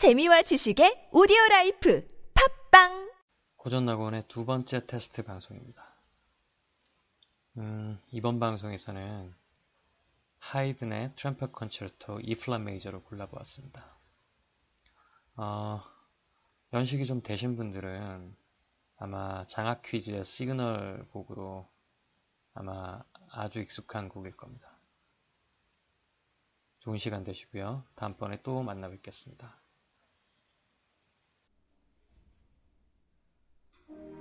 재미와 지식의 audio life 팟빵 고전낙원의 두 번째 테스트 방송입니다. 음, 이번 방송에서는 하이든의 Trumpet Concerto flat major로 골라보았습니다. 어, 연식이 좀 되신 분들은 아마 장학 퀴즈의 시그널 곡으로 아마 아주 익숙한 곡일 겁니다. 좋은 시간 되시고요. 다음번에 또 만나 뵙겠습니다. thank you